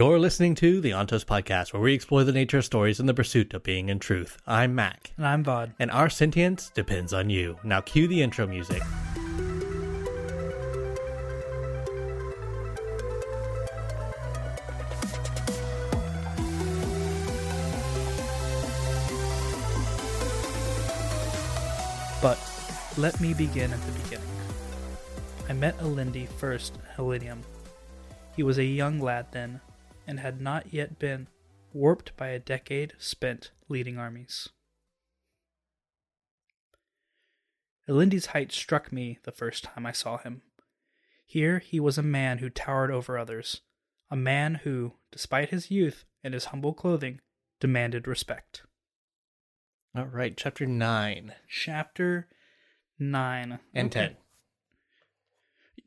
You're listening to the Ontos Podcast, where we explore the nature of stories in the pursuit of being in truth. I'm Maq, And I'm Vaud. and our sentience depends on you. Now, cue the intro music. But let me begin at the beginning. I met Alendi first at Khlennium. He was a young lad then, and had not yet been warped by a decade spent leading armies. Alendi's height struck me the first time I saw him. Here he was a man who towered over others, a man who, despite his youth and his humble clothing, demanded respect. All right, chapter 9 Chapter 9. and Okay. 10.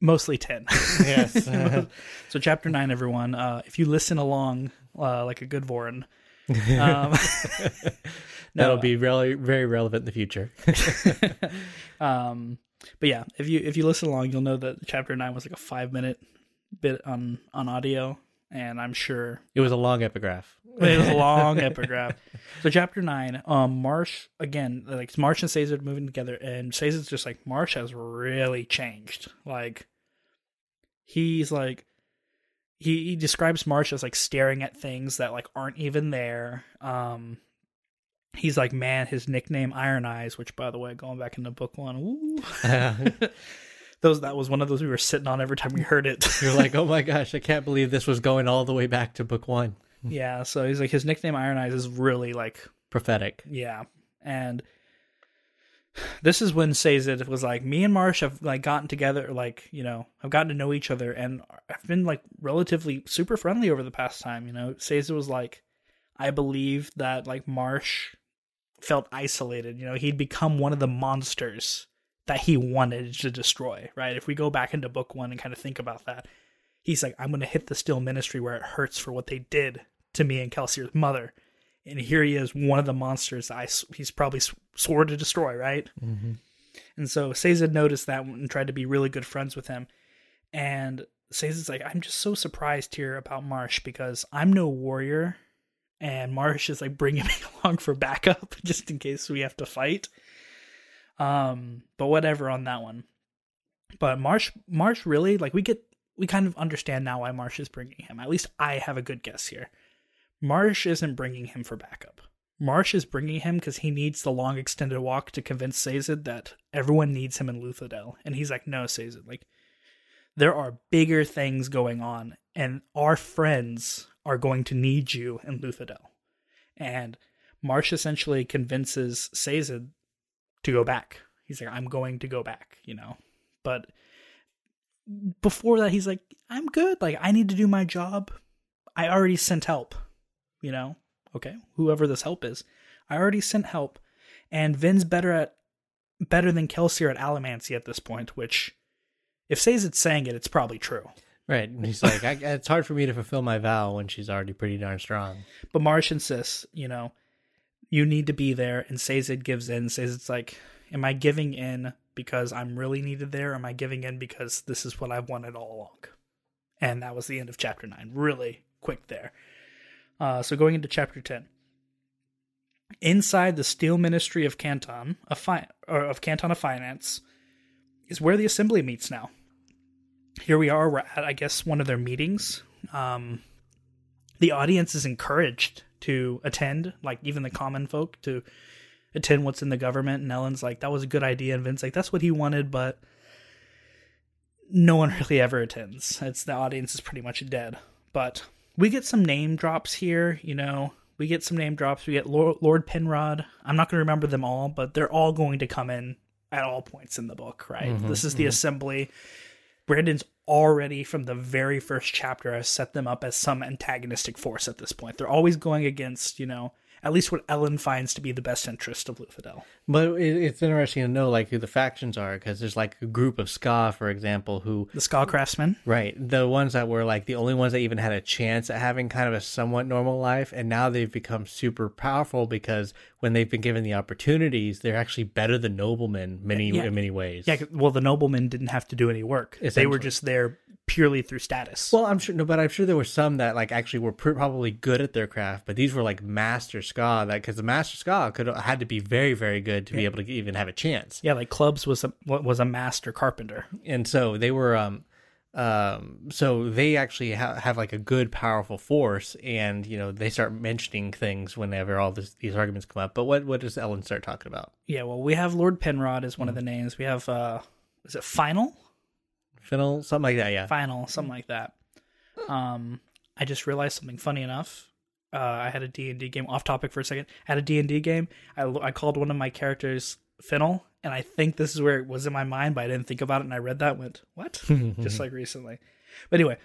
Mostly 10. Yes. so, chapter 9, everyone. Uh, if you listen along uh, like a good Vorin, um, That'll no, be really very relevant in the future. um, but yeah, if you if you listen along, you'll know that chapter 9 was like a five minute bit on, on audio. And I'm sure it was a long epigraph. it was a long epigraph. So chapter nine, um, Marsh again, like Marsh and Sazed moving together, and Sazed's just like Marsh has really changed. Like he's like he he describes Marsh as like staring at things that like aren't even there. Um, he's like man, his nickname Iron Eyes, which by the way, going back into book one, ooh, those that was one of those we were sitting on every time we heard it. You're like, oh my gosh, I can't believe this was going all the way back to book one. yeah, so he's like his nickname Iron Eyes is really like Prophetic. Yeah. And this is when Sazed was like, me and Marsh have like gotten together, like, you know, I've gotten to know each other and I've been like relatively super friendly over the past time. You know, Sazed was like, I believe that like Marsh felt isolated. You know, he'd become one of the monsters that he wanted to destroy, right? If we go back into book one and kind of think about that, he's like, I'm going to hit the Steel ministry where it hurts for what they did to me and Kelsier's mother and here he is, one of the monsters I he's probably swore to destroy, right? Mm-hmm. And so Sazed noticed that and tried to be really good friends with him. And Sazed's like, I'm just so surprised here about Marsh because I'm no warrior, and Marsh is like bringing me along for backup just in case we have to fight. Um, but whatever on that one. But Marsh, Marsh really like we get we kind of understand now why Marsh is bringing him. At least I have a good guess here. Marsh isn't bringing him for backup. Marsh is bringing him because he needs the long extended walk to convince Sazed that everyone needs him in Luthadel. And he's like, no, Sazed, like, there are bigger things going on, and our friends are going to need you in Luthadel. And Marsh essentially convinces Sazed to go back. He's like, I'm going to go back, you know? But before that, he's like, I'm good. Like, I need to do my job. I already sent help you know? Okay whoever this help is. I already sent help and vin's better at better than kelsier at allomancy at this point which if Sazed's saying it it's probably true. Right. And he's like, I, it's hard for me to fulfill my vow when she's already pretty darn strong. but marsh insists you know you need to be there and Sazed gives in. Sazed's like am i giving in because i'm really needed there or am i giving in because this is what i've wanted all along? And that was the end of chapter 9 really quick there Uh, so going into chapter 10. Inside the steel ministry of Canton, of, fi- or of Canton of Finance, is where the assembly meets now. Here we are, we're at, I guess, one of their meetings. Um, the audience is encouraged to attend, like even the common folk, to attend what's in the government. And Elend's like, that was a good idea. And Vin's like, that's what he wanted, but no one really ever attends. It's the audience is pretty much dead. But we get some name drops here, you know. We get some name drops. We get Lord, Lord Penrod. I'm not going to remember them all, but they're all going to come in at all points in the book, right? Mm-hmm, this is the mm-hmm. assembly. Brandon's already from the very first chapter has set them up as some antagonistic force at this point. They're always going against, you know, at least what Elend finds to be the best interest of Luthadel. But it, it's interesting to know like who the factions are because there's like a group of Skaa, for example, who The Skull craftsmen, right the ones that were like the only ones that even had a chance at having kind of a somewhat normal life, and now they've become super powerful because when they've been given the opportunities, they're actually better than noblemen many Yeah. in many ways. Yeah, well, the noblemen didn't have to do any work. They were just there purely through status. Well, I'm sure, no, but I'm sure there were some that like actually were pr- probably good at their craft, but these were like master skaa that because the master skaa could had to be very, very good to be able to even have a chance. yeah, like Clubs was a was a master carpenter. and so they were um um so they actually ha- have like a good powerful force and you know they start mentioning things whenever all this, these arguments come up but what what does Elend start talking about Yeah, well, we have Lord Penrod as one Mm. of the names. We have uh is it Final? Fennel, something like that yeah Final, something like that. Um I just realized something funny enough. Uh, I had a D&D game off topic for a second. I had a D&D game. I, I called one of my characters Fennel, and I think this is where it was in my mind, but I didn't think about it and I read that and went, "What?" just like recently. But anyway,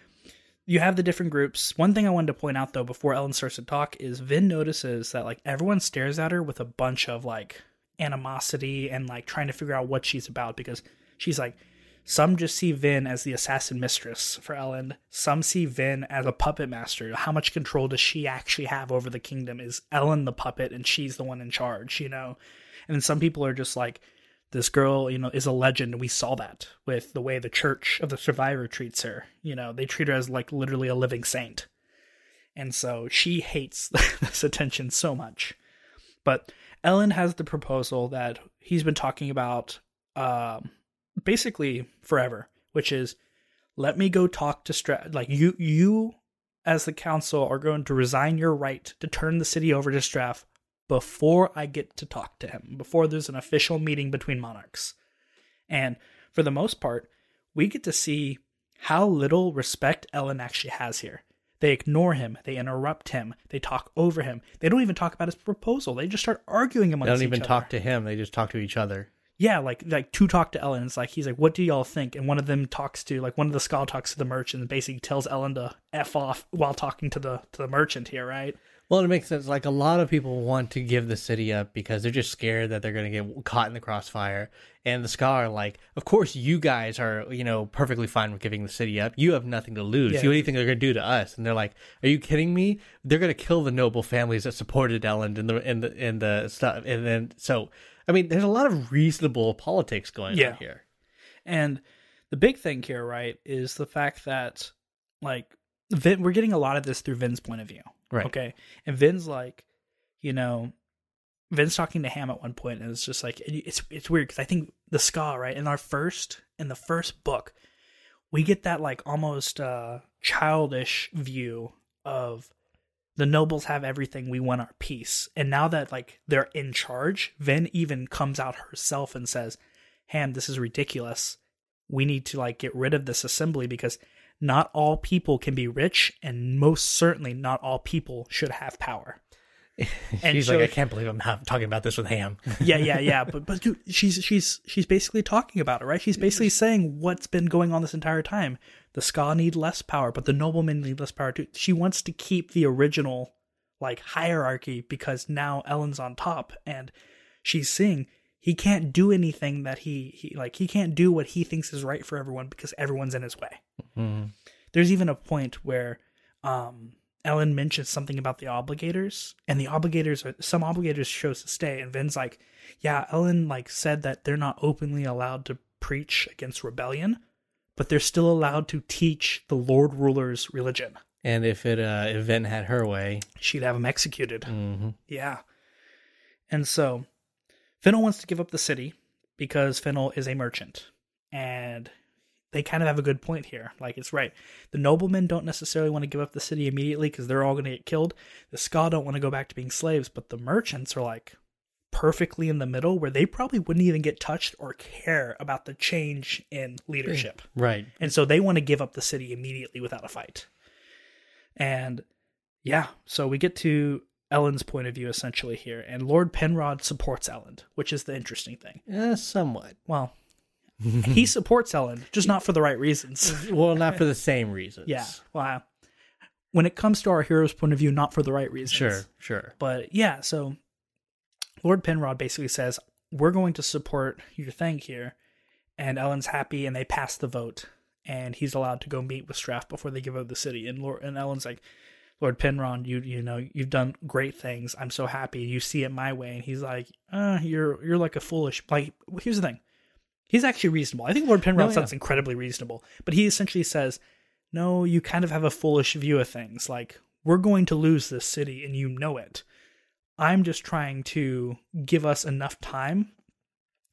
you have the different groups. One thing I wanted to point out though before Elend starts to talk is Vin notices that like everyone stares at her with a bunch of like animosity and like trying to figure out what she's about because she's like some just see Vin as the assassin mistress for Elend. Some see Vin as a puppet master. How much control does she actually have over the kingdom? Is Elend the puppet and she's the one in charge, you know? And then some people are just like, this girl, you know, is a legend. We saw that with the way the Church of the Survivor treats her. You know, they treat her as like literally a living saint. And so she hates this attention so much. But Elend has the proposal that he's been talking about um, basically forever, which is let me go talk to Straff. Like you, you as the council are going to resign your right to turn the city over to Straff before I get to talk to him, before there's an official meeting between monarchs. And for the most part, we get to see how little respect Elend actually has here. They ignore him, they interrupt him, they talk over him. They don't even talk about his proposal. They just start arguing amongst. Themselves. They don't even each talk other. to him they just talk to each other Yeah, like like to talk to Elend. It's like he's like, "What do y'all think?" And one of them talks to like one of the skull talks to the merchant and basically tells Elend to f off while talking to the to the merchant here, right? well it makes sense like a lot of people want to give the city up because they're just scared that they're going to get caught in the crossfire and the skaa are like of course you guys are you know perfectly fine with giving the city up you have nothing to lose Yeah. what do you think they're going to do to us and they're like are you kidding me they're going to kill the noble families that supported Elend and the and the in the stuff and then so i mean there's a lot of reasonable politics going Yeah. on here And the big thing here, right, is the fact that like Vin, we're getting a lot of this through Vin's point of view. right Okay. And Vin's like, you know, Vin's talking to Ham at one point, and it's just like it's it's weird because I think the skaa right in our first in the first book, we get that like almost uh childish view of the nobles have everything we want our peace. And now that like they're in charge Vin even comes out herself and says ham this is ridiculous. We need to like get rid of this assembly because not all people can be rich and most certainly not all people should have power And she's so- like i can't believe i'm not talking about this with ham. Yeah yeah yeah. But but dude she's she's she's basically talking about it right? She's basically saying what's been going on this entire time. The skaa need less power but the noblemen need less power too. She wants to keep the original like hierarchy because now Elend's on top and she's seeing he can't do anything that he, he like he can't do what he thinks is right for everyone because everyone's in his way. Mhm. there's even a point where um Elend mentions something about the obligators, and the obligators are some obligators chose to stay, and Vin's like, Yeah, Elend like said that they're not openly allowed to preach against rebellion, but they're still allowed to teach the Lord Ruler's religion. and if it uh if Vin had her way She'd have him executed. mhm. Yeah. And so Fennel wants to give up the city because Fennel is a merchant. And they kind of have a good point here. Like, it's right. The noblemen don't necessarily want to give up the city immediately because they're all going to get killed. The Skaa don't want to go back to being slaves, but the merchants are like perfectly in the middle where they probably wouldn't even get touched or care about the change in leadership. right And so they want to give up the city immediately without a fight. And yeah, so we get to Elend's point of view essentially here. And Lord Penrod supports Elend, which is the interesting thing. uh, somewhat Well, he supports Elend, just not for the right reasons. well not for the same reasons yeah. Well, when it comes to our hero's point of view, not for the right reasons. sure sure But yeah, so Lord Penrod basically says, We're going to support your thing here. And Elend's happy and they pass the vote. And he's allowed to go meet with Straff before they give up the city. And Lord and Elend's like, Lord Penrod, you you know you've done great things. I'm so happy you see it my way." And he's like, uh, "You're you're like a foolish like." Here's the thing, he's actually reasonable. I think Lord Penrod No, yeah. sounds incredibly reasonable, but he essentially says, "No, you kind of have a foolish view of things. Like we're going to lose this city, and you know it. I'm just trying to give us enough time.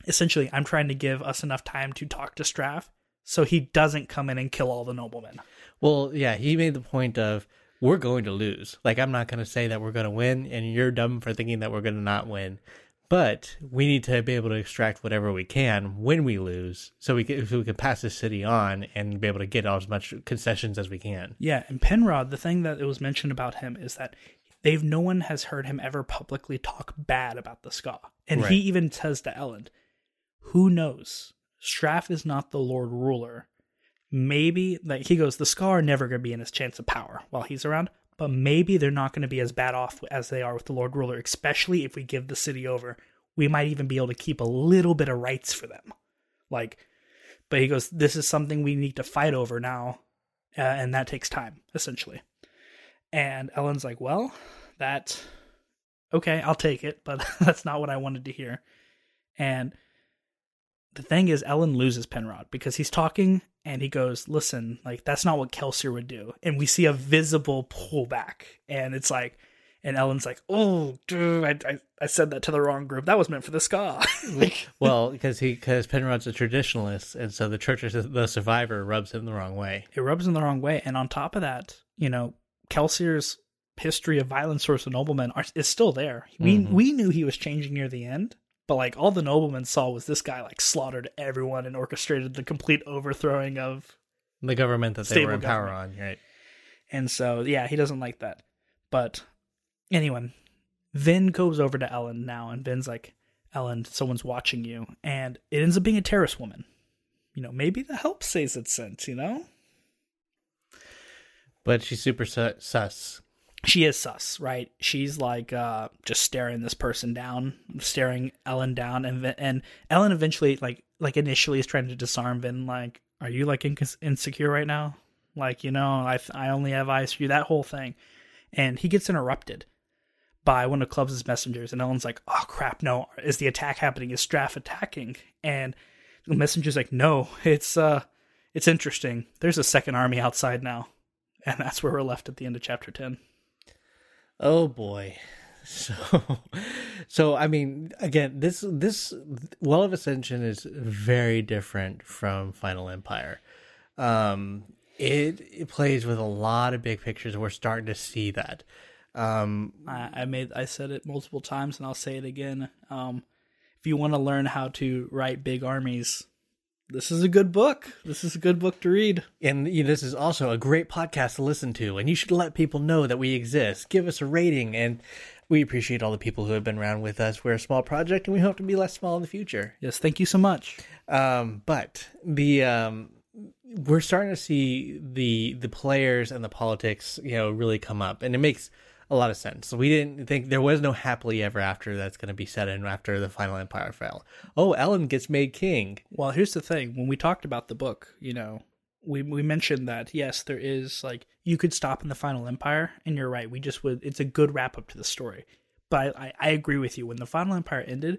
Essentially, I'm trying to give us enough time to talk to Straff." So he doesn't come in and kill all the noblemen. Well, yeah, he made the point of we're going to lose. Like I'm not going to say that we're going to win, and you're dumb for thinking that we're going to not win. But we need to be able to extract whatever we can when we lose, so we can, so we can pass the city on and be able to get as much concessions as we can. Yeah, and Penrod, the thing that it was mentioned about him is that they've no one has heard him ever publicly talk bad about the Skaa. And Right. he even says to Elend, Who knows? Straff is not the Lord Ruler. Maybe like he goes, the Skaa are never gonna be in his chance of power while he's around, but maybe they're not gonna be as bad off as they are with the Lord Ruler, especially if we give the city over. We might even be able to keep a little bit of rights for them. Like but he goes, This is something we need to fight over now uh, and that takes time essentially and Elend's like well that okay i'll take it but that's not what i wanted to hear and the thing is Elend loses penrod because he's talking and he goes listen like that's not what kelsier would do and we see a visible pullback and it's like and Elend's like oh dude i, I, I said that to the wrong group that was meant for the skaa like Well, because he because Penrod's a traditionalist, and so the Church of the Survivor rubs him the wrong way. it rubs him the wrong way. And on top of that, you know, Kelsier's history of violence towards the noblemen are, is still there. We Mhm. we knew he was changing near the end, but like all the noblemen saw was this guy like slaughtered everyone and orchestrated the complete overthrowing of. The government that they were in power on, right? And so yeah, he doesn't like that. But anyway, Vin goes over to Elend now, and Vin's like, "Elend, someone's watching you," and it ends up being a Terris woman. You know, maybe the help says its sense. You know. But she's super su- sus. She is sus, right? She's like uh, just staring this person down, staring Elend down, and and Elend eventually like like initially is trying to disarm Vin. Like, are you like in- insecure right now? Like, you know, I I only have eyes for you. That whole thing, and he gets interrupted by one of Clubs' messengers, and Elend's like, "Oh crap, no! Is the attack happening? Is Straff attacking?" And the messenger's like, "No, it's uh, it's interesting. There's a second army outside now." And that's where we're left at the end of chapter 10. Oh boy. So, so I mean, again, this this Well of Ascension is very different from Final Empire. Um, it it plays with a lot of big pictures, we're starting to see that. Um, I, I made I said it multiple times and I'll say it again. Um, if you want to learn how to write big armies, this is a good book. This is a good book to read. and you know, this is also a great podcast to listen to, and you should let people know that we exist. Give us a rating, and we appreciate all the people who have been around with us. We're a small project, and we hope to be less small in the future. Yes, thank you so much. Um, but the um, we're starting to see the the players and the politics, you know, really come up, and it makes a lot of sense. We didn't think there was no happily ever after that's going to be set in after the final empire fell. Oh, Elend gets made king. Well, here's the thing. When we talked about the book, you know, we we mentioned that yes, there is like you could stop in the final empire, and you're right. We just would. It's a good wrap up to the story. But I, I agree with you. When the final empire ended,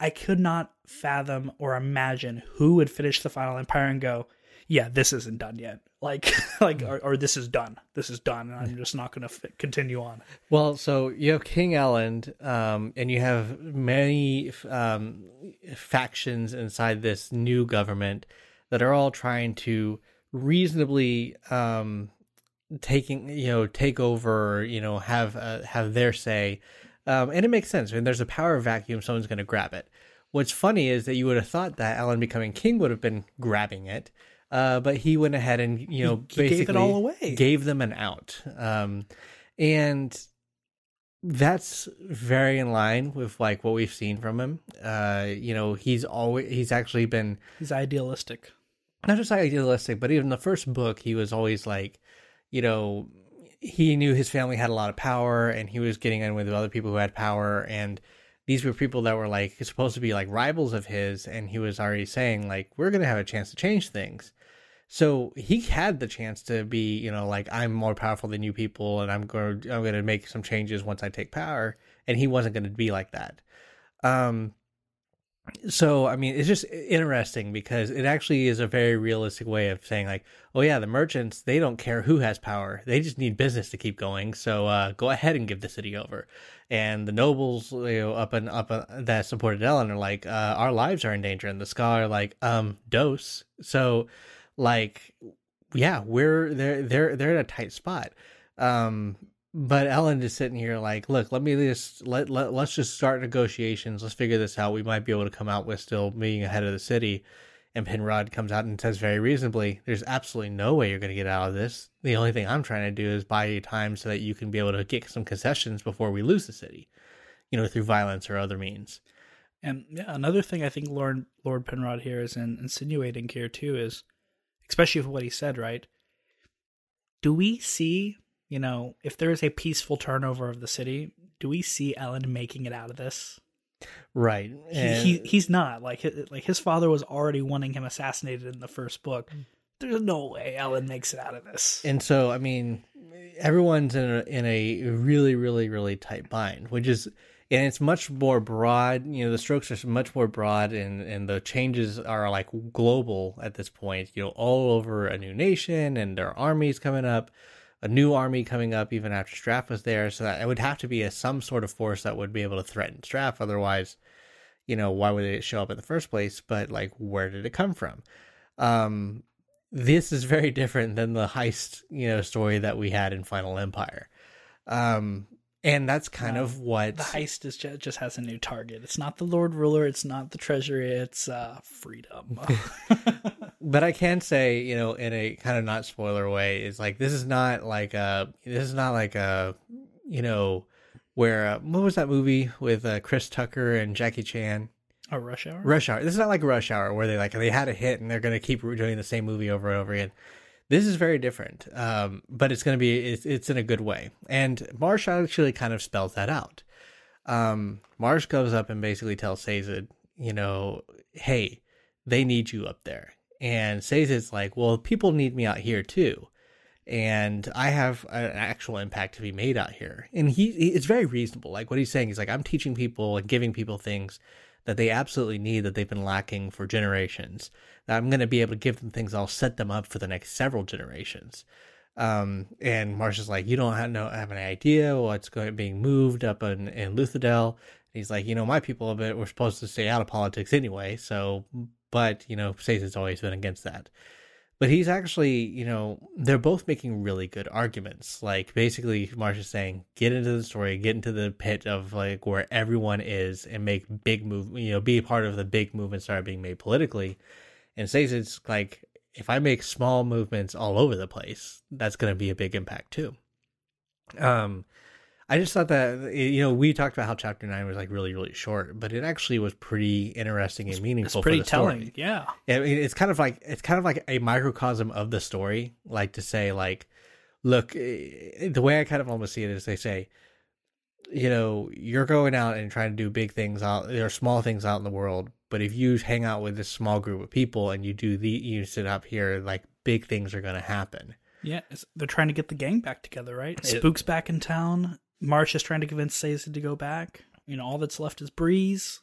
I could not fathom or imagine who would finish the final empire and go, "Yeah, this isn't done yet." Like, like, or, or this is done. This is done, and I'm just not going to f- continue on. Well, so you have King Elend, um, and you have many um, factions inside this new government that are all trying to reasonably um, taking you know take over, you know have uh, have their say, um, and it makes sense. When there's a power vacuum, someone's going to grab it. What's funny is that you would have thought that Elend becoming king would have been grabbing it, uh, but he went ahead and you know He- he gave it all away. gave them an out, um, and that's very in line with like what we've seen from him. Uh, you know, he's always he's actually been He's idealistic. not just idealistic, but even the first book, he was always like, you know, he knew his family had a lot of power, and he was getting in with other people who had power, and these were people that were like supposed to be like rivals of his, and he was already saying like, we're gonna have a chance to change things. So he had the chance to be, you know, like I'm more powerful than you people, and I'm going I'm going to make some changes once I take power, and he wasn't going to be like that. Um, so I mean, it's just interesting because it actually is a very realistic way of saying like, oh yeah, the merchants they don't care who has power, they just need business to keep going. So uh, go ahead and give the city over. And the nobles, you know, up and up uh, that supported Elend are like, uh, our lives are in danger, and the Skaa are like, um, dose. So, like, yeah, we're they're they're they're in a tight spot. Um, but Elend is sitting here like, look, let me just let, let let's just start negotiations. Let's figure this out. We might be able to come out with still being ahead of the city. And Penrod comes out and says very reasonably, "There's absolutely no way you're going to get out of this. The only thing I'm trying to do is buy you time so that you can be able to get some concessions before we lose the city, you know, through violence or other means." And yeah, another thing I think Lord Lord Penrod here is in, insinuating here too is, especially with what he said, right? Do we see you know, if there is a peaceful turnover of the city, do we see Elend making it out of this? Right. And... He, he he's not like his, like his father was already wanting him assassinated in the first book. Mm. There's no way Elend makes it out of this. And so, I mean, everyone's in a, in a really, really, really tight bind, which is, and it's much more broad. You know, the strokes are much more broad, and and the changes are like global at this point. You know, all over a new nation, and there are armies coming up a new army coming up even after Straff was there. So that it would have to be a, some sort of force that would be able to threaten Straff. Otherwise, you know, why would it show up in the first place? But like, where did it come from? Um, this is very different than the heist, you know, story that we had in Final Empire. Um, and that's kind of what the heist is just, just has a new target. It's not the Lord Ruler, it's not the treasury, it's uh, freedom. but I can say, you know, in a kind of not spoiler way, is like this is not like a this is not like a you know where uh, what was that movie with uh, Chris Tucker and Jackie Chan? A Rush Hour. Rush Hour. This is not like Rush Hour where they like they had a hit and they're gonna keep doing the same movie over and over again. This is very different, um, but it's gonna be it's, it's in a good way. And Marsh actually kind of spells that out. Um, Marsh goes up and basically tells Sazed, you know, hey, they need you up there and Sazed's like, well, people need me out here too. And I have an actual impact to be made out here. And he, he it's very reasonable. Like what he's saying, he's like, I'm teaching people and giving people things that they absolutely need that they've been lacking for generations. That I'm going to be able to give them things I'll set them up for the next several generations. Um, and Marsh's like, you don't have, no, have any idea what's going being moved up in, in Luthadel. He's like, you know, my people a bit were supposed to stay out of politics anyway, so but you know, has always been against that. But he's actually, you know, they're both making really good arguments. Like basically, Marsh is saying, get into the story, get into the pit of like where everyone is, and make big move. You know, be a part of the big movements that are being made politically. And Sazed's like if I make small movements all over the place, that's going to be a big impact too. Um, I just thought that you know we talked about how chapter nine was like really really short, but it actually was pretty interesting and meaningful. It's pretty telling, story. yeah. I mean, it's kind of like it's kind of like a microcosm of the story, like to say like, look, eh, the way I kind of almost see it is they say, you know, you're going out and trying to do big things out, there are small things out in the world, but if you hang out with this small group of people and you do the you sit up here, like big things are going to happen. Yeah, they're trying to get the gang back together, right? It, Spook's back in town. Marsh is trying to convince Sazed to go back. You know, all that's left is Breeze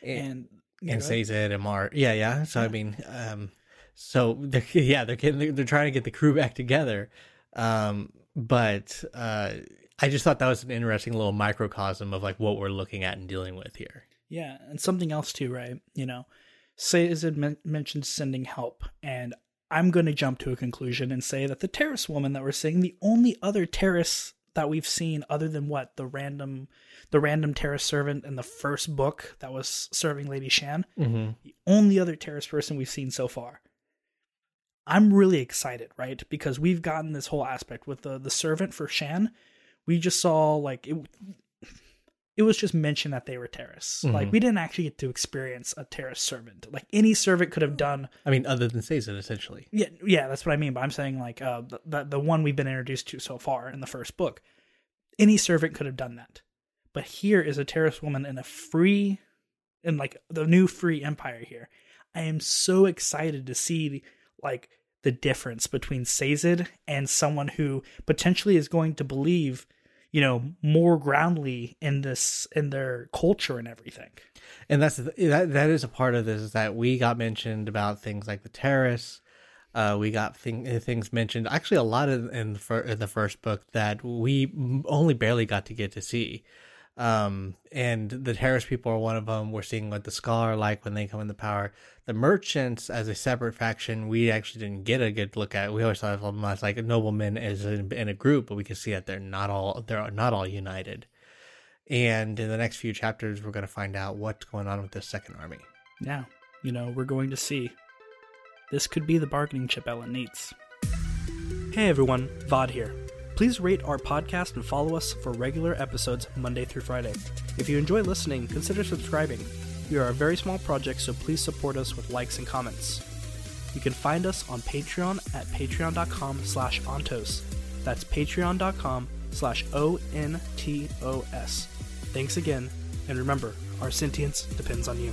and and, and Sazed and Mar. Yeah, yeah. So yeah. I mean, um, so they're, yeah, they're getting they're trying to get the crew back together. Um, but uh, I just thought that was an interesting little microcosm of like what we're looking at and dealing with here. Yeah, and something else too, right? You know, Sazed men- mentioned sending help, and I'm going to jump to a conclusion and say that the Terris woman that we're seeing, the only other Terris that we've seen other than what the random the random Terris servant in the first book that was serving Lady Shan. Mm-hmm. The only other Terris person we've seen so far. I'm really excited, right? Because we've gotten this whole aspect with the the servant for Shan. We just saw like it it was just mentioned that they were terrorists. Mm-hmm. Like we didn't actually get to experience a Terris servant. Like any servant could have done. I mean, other than Sazed, essentially. Yeah, yeah, that's what I mean. But I'm saying like uh, the, the the one we've been introduced to so far in the first book, any servant could have done that. But here is a Terris woman in a free, in like the new free empire here. I am so excited to see like the difference between Sazed and someone who potentially is going to believe, you know, more groundly in this in their culture and everything. And that's that that is a part of this is that we got mentioned about things like the terrorists. Uh, we got thing, things mentioned actually a lot of in the, fir- in the first book that we only barely got to get to see. Um, and the Terris people are one of them. We're seeing what the Skaa are like when they come into power. The merchants, as a separate faction, we actually didn't get a good look at. We always thought of them as like noblemen as in, in a group, but we can see that they're not all they're not all united. And in the next few chapters, we're going to find out what's going on with this second army. Yeah, you know, we're going to see. This could be the bargaining chip Elend needs. Hey everyone, Vaud here. Please rate our podcast and follow us for regular episodes Monday through Friday. If you enjoy listening, consider subscribing. We are a very small project, so please support us with likes and comments. You can find us on Patreon at patreon.com slash ontos. That's patreon.com slash O-N-T-O-S. Thanks again, and remember, our sentience depends on you.